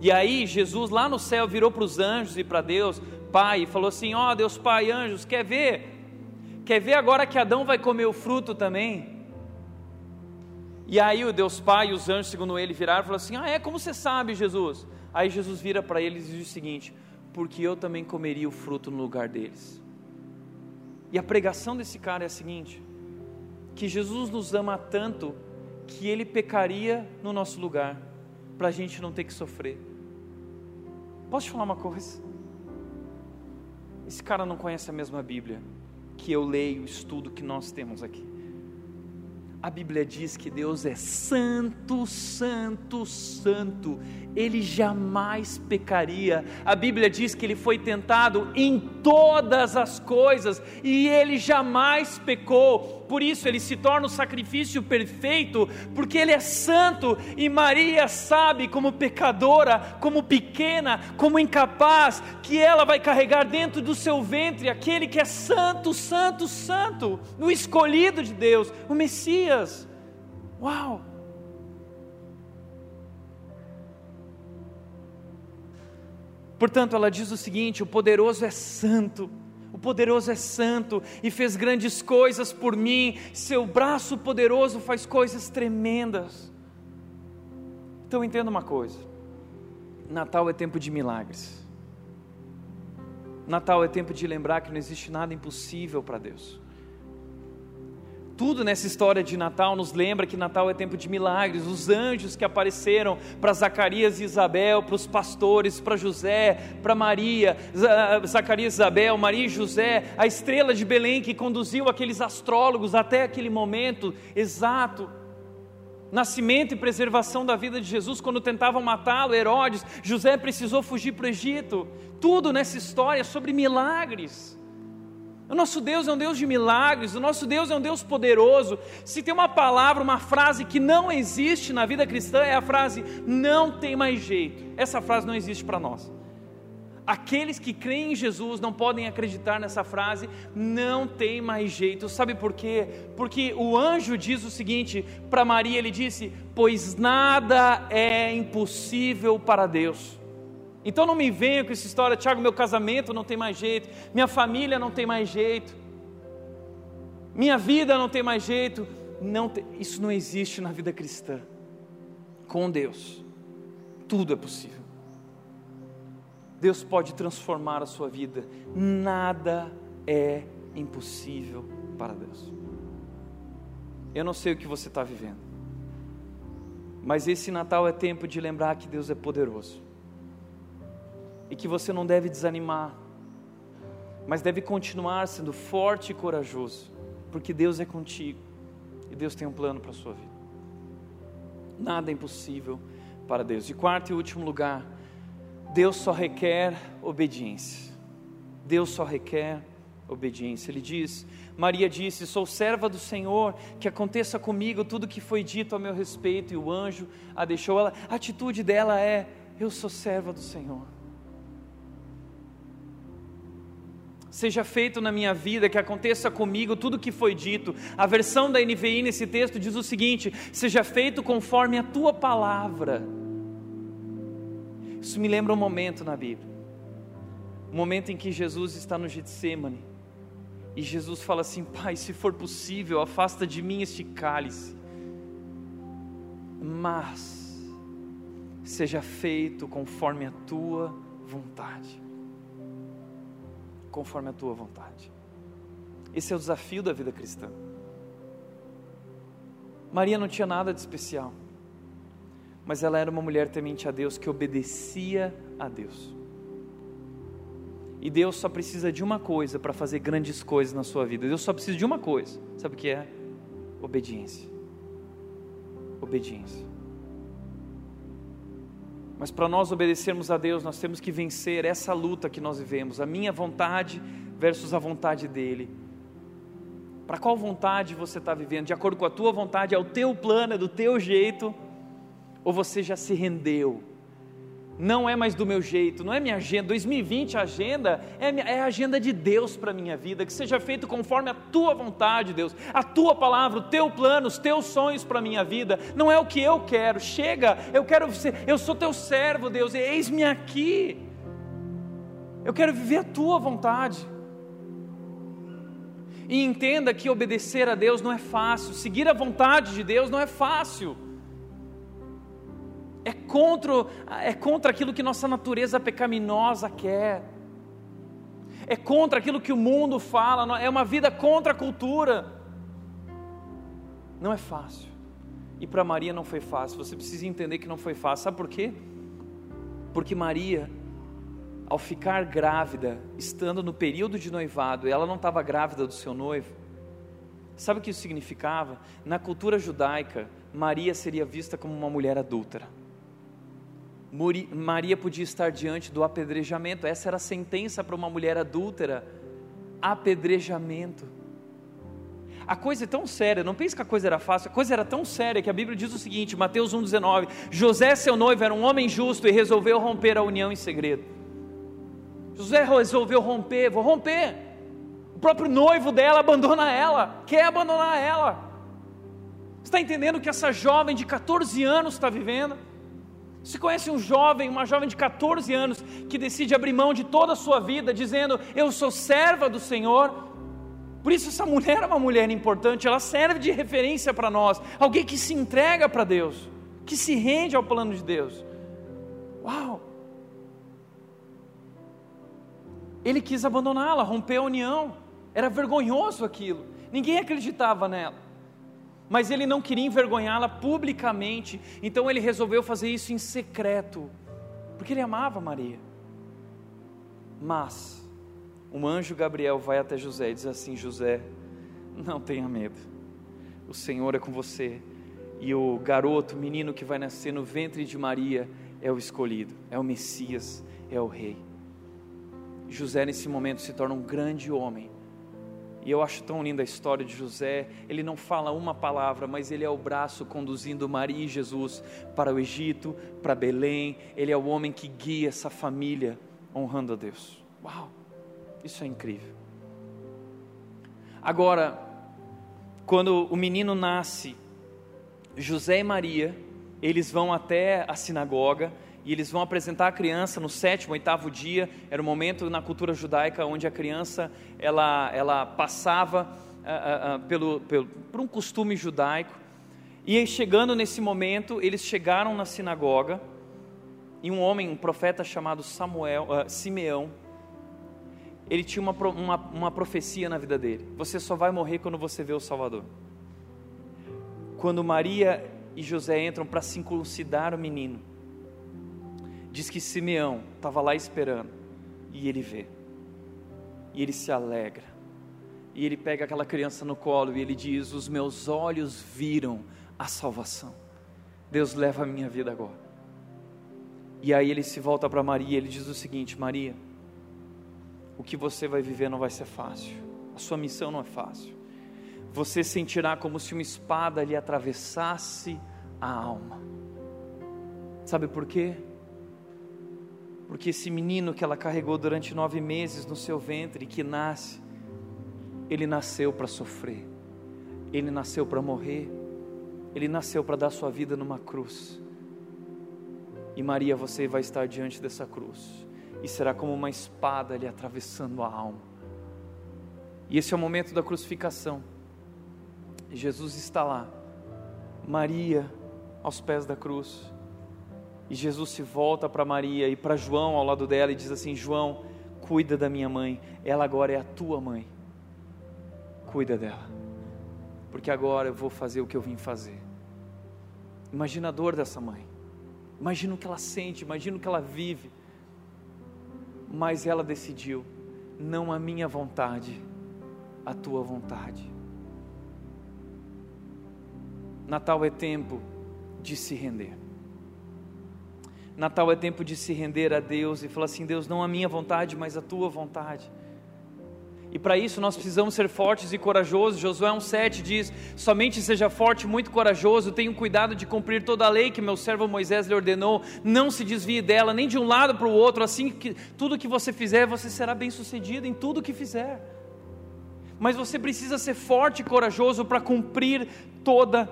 E aí Jesus lá no céu virou para os anjos e para Deus, Pai, e falou assim: Ó oh, Deus Pai, anjos, quer ver? Quer ver agora que Adão vai comer o fruto também? E aí o Deus Pai e os anjos, segundo ele, viraram e falaram assim: Ah, é? Como você sabe, Jesus? Aí Jesus vira para eles e diz o seguinte: Porque eu também comeria o fruto no lugar deles. E a pregação desse cara é a seguinte: que Jesus nos ama tanto que ele pecaria no nosso lugar, para a gente não ter que sofrer. Posso te falar uma coisa? Esse cara não conhece a mesma Bíblia que eu leio, estudo, que nós temos aqui. A Bíblia diz que Deus é santo, santo, santo. Ele jamais pecaria. A Bíblia diz que ele foi tentado em todas as coisas e ele jamais pecou. Por isso ele se torna o sacrifício perfeito, porque ele é santo e Maria sabe, como pecadora, como pequena, como incapaz, que ela vai carregar dentro do seu ventre aquele que é santo, santo, santo, o escolhido de Deus, o Messias. Uau! Portanto, ela diz o seguinte: o poderoso é santo, poderoso é santo e fez grandes coisas por mim, seu braço poderoso faz coisas tremendas. Então entenda uma coisa: Natal é tempo de milagres. Natal é tempo de lembrar que não existe nada impossível para Deus. Tudo nessa história de Natal nos lembra que Natal é tempo de milagres. Os anjos que apareceram para Zacarias e Isabel, para os pastores, para José, para Maria, Zacarias e Isabel, Maria e José, a estrela de Belém que conduziu aqueles astrólogos até aquele momento exato. Nascimento e preservação da vida de Jesus, quando tentavam matá-lo, Herodes, José precisou fugir para o Egito. Tudo nessa história é sobre milagres. O nosso Deus é um Deus de milagres, o nosso Deus é um Deus poderoso. Se tem uma palavra, uma frase que não existe na vida cristã, é a frase não tem mais jeito. Essa frase não existe para nós. Aqueles que creem em Jesus não podem acreditar nessa frase, não tem mais jeito. Sabe por quê? Porque o anjo diz o seguinte para Maria: ele disse, Pois nada é impossível para Deus. Então não me venha com essa história, Tiago, meu casamento não tem mais jeito, minha família não tem mais jeito, minha vida não tem mais jeito. Não tem, isso não existe na vida cristã. Com Deus, tudo é possível. Deus pode transformar a sua vida, nada é impossível para Deus. Eu não sei o que você está vivendo, mas esse Natal é tempo de lembrar que Deus é poderoso e que você não deve desanimar, mas deve continuar sendo forte e corajoso, porque Deus é contigo e Deus tem um plano para a sua vida. Nada é impossível para Deus. De quarto e último lugar, Deus só requer obediência. Deus só requer obediência. Ele diz: Maria disse: Sou serva do Senhor, que aconteça comigo tudo que foi dito a meu respeito. E o anjo a deixou. Ela, a atitude dela é: Eu sou serva do Senhor. Seja feito na minha vida, que aconteça comigo tudo o que foi dito. A versão da NVI nesse texto diz o seguinte: seja feito conforme a tua palavra. Isso me lembra um momento na Bíblia, um momento em que Jesus está no Getsemane, e Jesus fala assim: Pai, se for possível, afasta de mim este cálice, mas seja feito conforme a tua vontade conforme a tua vontade. Esse é o desafio da vida cristã. Maria não tinha nada de especial, mas ela era uma mulher temente a Deus que obedecia a Deus. E Deus só precisa de uma coisa para fazer grandes coisas na sua vida. Deus só precisa de uma coisa. Sabe o que é? Obediência. Obediência. Mas para nós obedecermos a Deus, nós temos que vencer essa luta que nós vivemos, a minha vontade versus a vontade dEle. Para qual vontade você está vivendo? De acordo com a tua vontade, é o teu plano, é do teu jeito, ou você já se rendeu? Não é mais do meu jeito, não é minha agenda. 2020, a agenda é, é a agenda de Deus para a minha vida, que seja feito conforme a tua vontade, Deus, a tua palavra, o teu plano, os teus sonhos para a minha vida. Não é o que eu quero, chega, eu quero ser, eu sou teu servo, Deus, eis-me aqui. Eu quero viver a tua vontade. E entenda que obedecer a Deus não é fácil, seguir a vontade de Deus não é fácil é contra, é contra aquilo que nossa natureza pecaminosa quer, é contra aquilo que o mundo fala, é uma vida contra a cultura. Não é fácil. E para Maria não foi fácil, você precisa entender que não foi fácil, sabe por quê? Porque Maria, ao ficar grávida, estando no período de noivado, ela não estava grávida do seu noivo, Sabe o que isso significava? Na cultura judaica, Maria seria vista como uma mulher adúltera. Maria podia estar diante do apedrejamento, essa era a sentença para uma mulher adúltera: apedrejamento. A coisa é tão séria, não pense que a coisa era fácil, a coisa era tão séria que a Bíblia diz o seguinte, Mateus 1,19: José, seu noivo, era um homem justo e resolveu romper a união em segredo. José resolveu romper, vou romper. O próprio noivo dela abandona ela, quer abandonar ela. Você está entendendo que essa jovem de 14 anos está vivendo? Você conhece um jovem, uma jovem de 14 anos, que decide abrir mão de toda a sua vida, dizendo: Eu sou serva do Senhor, por isso, essa mulher é uma mulher importante, ela serve de referência para nós, alguém que se entrega para Deus, que se rende ao plano de Deus. Uau! Ele quis abandoná-la, romper a união, era vergonhoso aquilo, ninguém acreditava nela, mas ele não queria envergonhá-la publicamente, então ele resolveu fazer isso em secreto, porque ele amava Maria. Mas, um anjo Gabriel vai até José e diz assim: José, não tenha medo, o Senhor é com você, e o garoto, menino que vai nascer no ventre de Maria, é o escolhido, é o Messias, é o Rei. José, nesse momento, se torna um grande homem. E eu acho tão linda a história de José. Ele não fala uma palavra, mas ele é o braço conduzindo Maria e Jesus para o Egito, para Belém. Ele é o homem que guia essa família honrando a Deus. Uau! Isso é incrível. Agora, quando o menino nasce, José e Maria, eles vão até a sinagoga e eles vão apresentar a criança no sétimo, oitavo dia. Era o momento na cultura judaica onde a criança ela, ela passava uh, uh, pelo, pelo, por um costume judaico. E aí, chegando nesse momento, eles chegaram na sinagoga e um homem, um profeta chamado Samuel, Simeão, ele tinha uma, uma, uma profecia na vida dele: você só vai morrer quando você vê o Salvador. Quando Maria e José entram para circuncidar o menino, diz que Simeão estava lá esperando, e ele vê, e ele se alegra, e ele pega aquela criança no colo e ele diz: Os meus olhos viram a salvação, Deus leva a minha vida agora. E aí ele se volta para Maria e ele diz o seguinte: Maria, o que você vai viver não vai ser fácil. A sua missão não é fácil. Você sentirá como se uma espada lhe atravessasse a alma. Sabe por quê? Porque esse menino que ela carregou durante nove meses no seu ventre, que nasce, ele nasceu para sofrer, ele nasceu para morrer, ele nasceu para dar sua vida numa cruz. E Maria, você vai estar diante dessa cruz e será como uma espada lhe atravessando a alma. E esse é o momento da crucificação. Jesus está lá, Maria aos pés da cruz. E Jesus se volta para Maria e para João ao lado dela e diz assim: João, cuida da minha mãe, ela agora é a tua mãe. Cuida dela, porque agora eu vou fazer o que eu vim fazer. Imagina a dor dessa mãe, imagina o que ela sente, imagina o que ela vive mas ela decidiu: não a minha vontade, a tua vontade. Natal é tempo de se render. Natal é tempo de se render a Deus e falar assim: Deus, não a minha vontade, mas a tua vontade. E para isso nós precisamos ser fortes e corajosos. Josué 1,7 diz: Somente seja forte, muito corajoso, tenha cuidado de cumprir toda a lei que meu servo Moisés lhe ordenou, não se desvie dela, nem de um lado para o outro, assim que tudo que você fizer, você será bem sucedido em tudo que fizer. Mas você precisa ser forte e corajoso para cumprir toda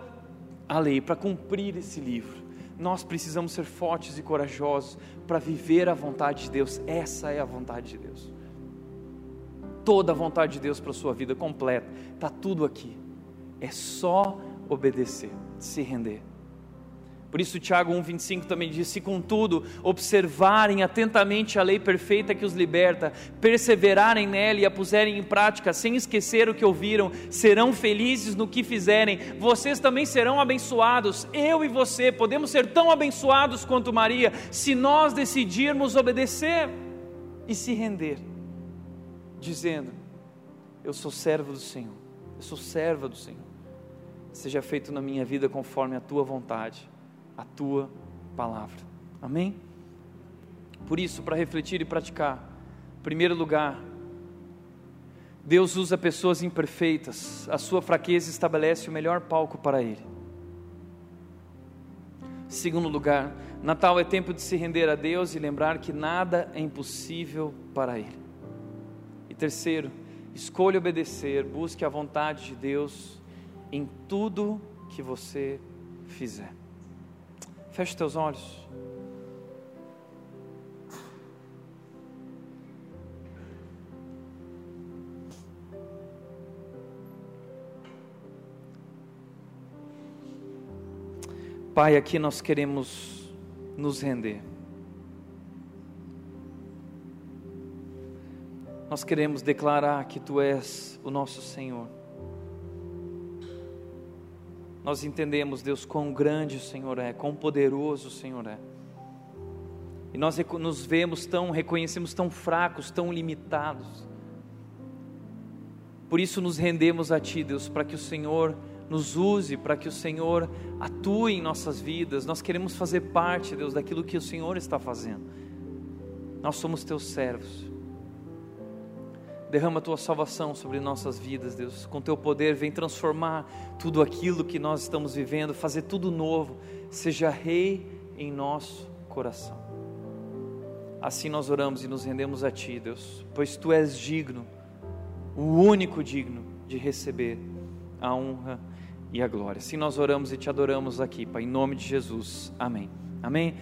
a lei, para cumprir esse livro. Nós precisamos ser fortes e corajosos para viver a vontade de Deus, essa é a vontade de Deus toda a vontade de Deus para a sua vida completa. Está tudo aqui. É só obedecer, se render. Por isso, Tiago 1,25 também diz: Se contudo observarem atentamente a lei perfeita que os liberta, perseverarem nela e a puserem em prática, sem esquecer o que ouviram, serão felizes no que fizerem, vocês também serão abençoados. Eu e você podemos ser tão abençoados quanto Maria, se nós decidirmos obedecer e se render dizendo: Eu sou servo do Senhor, eu sou serva do Senhor. Seja feito na minha vida conforme a tua vontade, a tua palavra. Amém? Por isso, para refletir e praticar, em primeiro lugar, Deus usa pessoas imperfeitas, a sua fraqueza estabelece o melhor palco para Ele. Segundo lugar, Natal é tempo de se render a Deus e lembrar que nada é impossível para Ele. E terceiro, escolha obedecer, busque a vontade de Deus em tudo que você fizer. Feche teus olhos. Pai, aqui nós queremos nos render. Nós queremos declarar que Tu és o nosso Senhor. Nós entendemos, Deus, quão grande o Senhor é, quão poderoso o Senhor é. E nós nos vemos tão, reconhecemos tão fracos, tão limitados. Por isso nos rendemos a Ti, Deus, para que o Senhor nos use, para que o Senhor atue em nossas vidas. Nós queremos fazer parte, Deus, daquilo que o Senhor está fazendo. Nós somos Teus servos. Derrama a tua salvação sobre nossas vidas, Deus. Com teu poder, vem transformar tudo aquilo que nós estamos vivendo, fazer tudo novo. Seja rei em nosso coração. Assim nós oramos e nos rendemos a ti, Deus, pois tu és digno, o único digno de receber a honra e a glória. Assim nós oramos e te adoramos aqui, Pai, em nome de Jesus. Amém. Amém.